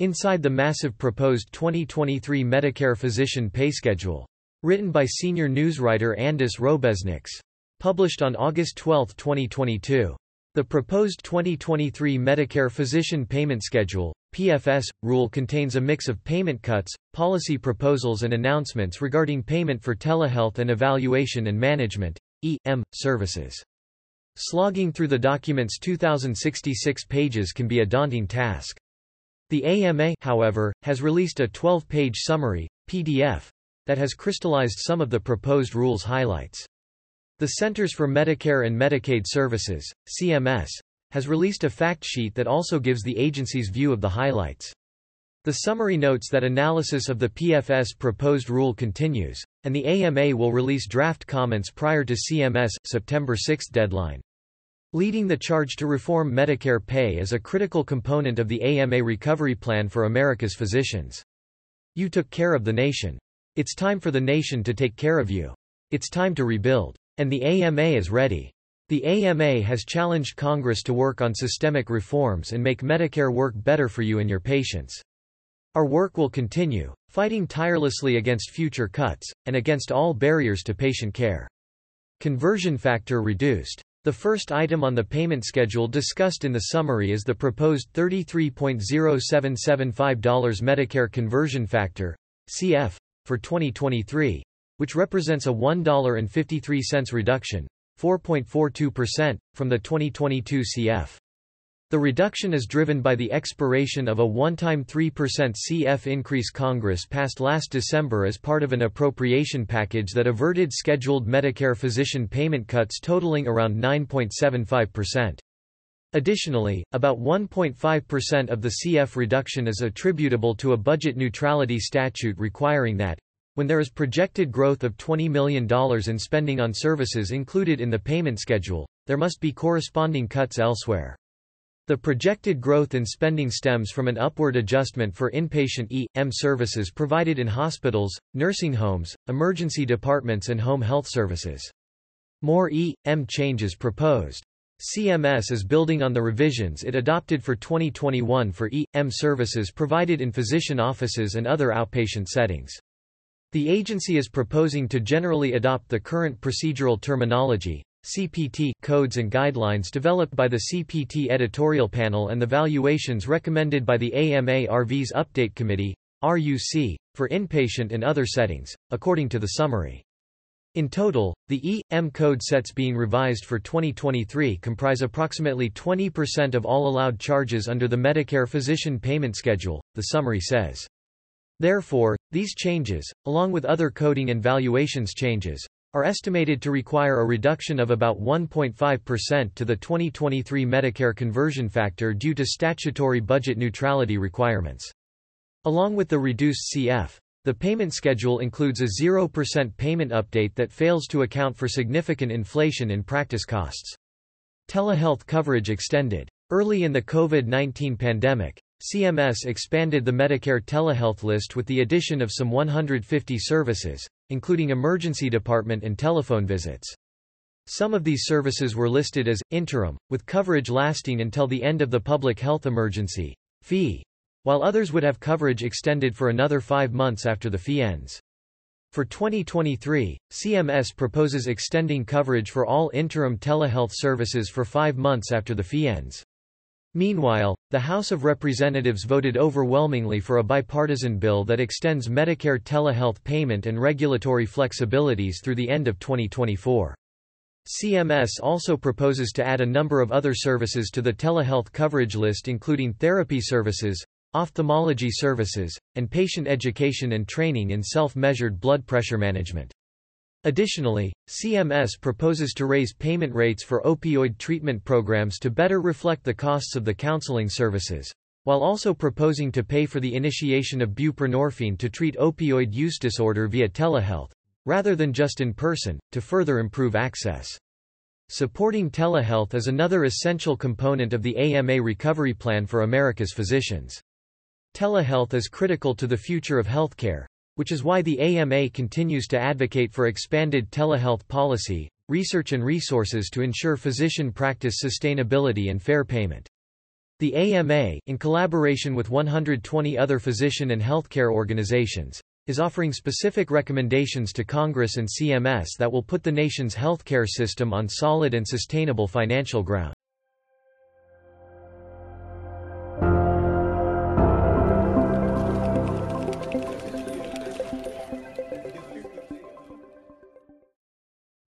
Inside the massive proposed 2023 Medicare physician pay schedule. Written by senior newswriter Andis Robeznieks. Published on August 12, 2022. The proposed 2023 Medicare physician payment schedule PFS, rule contains a mix of payment cuts, policy proposals and announcements regarding payment for telehealth and evaluation and management EM, services. Slogging through the document's 2,066 pages can be a daunting task. The AMA, however, has released a 12-page summary, PDF, that has crystallized some of the proposed rules highlights. The Centers for Medicare and Medicaid Services, CMS, has released a fact sheet that also gives the agency's view of the highlights. The summary notes that analysis of the PFS proposed rule continues, and the AMA will release draft comments prior to CMS September 6 deadline. Leading the charge to reform Medicare pay is a critical component of the AMA Recovery Plan for America's physicians. You took care of the nation. It's time for the nation to take care of you. It's time to rebuild. And the AMA is ready. The AMA has challenged Congress to work on systemic reforms and make Medicare work better for you and your patients. Our work will continue, fighting tirelessly against future cuts, and against all barriers to patient care. Conversion factor reduced. The first item on the payment schedule discussed in the summary is the proposed $33.0775 Medicare conversion factor, CF, for 2023, which represents a $1.53 reduction, 4.42%, from the 2022 CF. The reduction is driven by the expiration of a one-time 3% CF increase Congress passed last December as part of an appropriation package that averted scheduled Medicare physician payment cuts totaling around 9.75%. Additionally, about 1.5% of the CF reduction is attributable to a budget neutrality statute requiring that, when there is projected growth of $20 million in spending on services included in the payment schedule, there must be corresponding cuts elsewhere. The projected growth in spending stems from an upward adjustment for inpatient E.M. services provided in hospitals, nursing homes, emergency departments and home health services. More E.M. changes proposed. CMS is building on the revisions it adopted for 2021 for E.M. services provided in physician offices and other outpatient settings. The agency is proposing to generally adopt the current procedural terminology, CPT codes and guidelines developed by the CPT editorial panel and the valuations recommended by the AMA-RVS Update Committee, RUC, for inpatient and other settings, according to the summary. In total, the E.M. code sets being revised for 2023 comprise approximately 20% of all allowed charges under the Medicare physician payment schedule, the summary says. Therefore, these changes, along with other coding and valuations changes, are estimated to require a reduction of about 1.5% to the 2023 Medicare conversion factor due to statutory budget neutrality requirements. Along with the reduced CF, the payment schedule includes a 0% payment update that fails to account for significant inflation in practice costs. Telehealth coverage extended. Early in the COVID-19 pandemic, CMS expanded the Medicare telehealth list with the addition of some 150 services, including emergency department and telephone visits. Some of these services were listed as interim, with coverage lasting until the end of the public health emergency fee, while others would have coverage extended for another five months after the fee ends. For 2023, CMS proposes extending coverage for all interim telehealth services for five months after the fee ends. Meanwhile, the House of Representatives voted overwhelmingly for a bipartisan bill that extends Medicare telehealth payment and regulatory flexibilities through the end of 2024. CMS also proposes to add a number of other services to the telehealth coverage list including therapy services, ophthalmology services, and patient education and training in self-measured blood pressure management. Additionally, CMS proposes to raise payment rates for opioid treatment programs to better reflect the costs of the counseling services, while also proposing to pay for the initiation of buprenorphine to treat opioid use disorder via telehealth, rather than just in person, to further improve access. Supporting telehealth is another essential component of the AMA Recovery Plan for America's physicians. Telehealth is critical to the future of healthcare, which is why the AMA continues to advocate for expanded telehealth policy, research and resources to ensure physician practice sustainability and fair payment. The AMA, in collaboration with 120 other physician and healthcare organizations, is offering specific recommendations to Congress and CMS that will put the nation's healthcare system on solid and sustainable financial ground.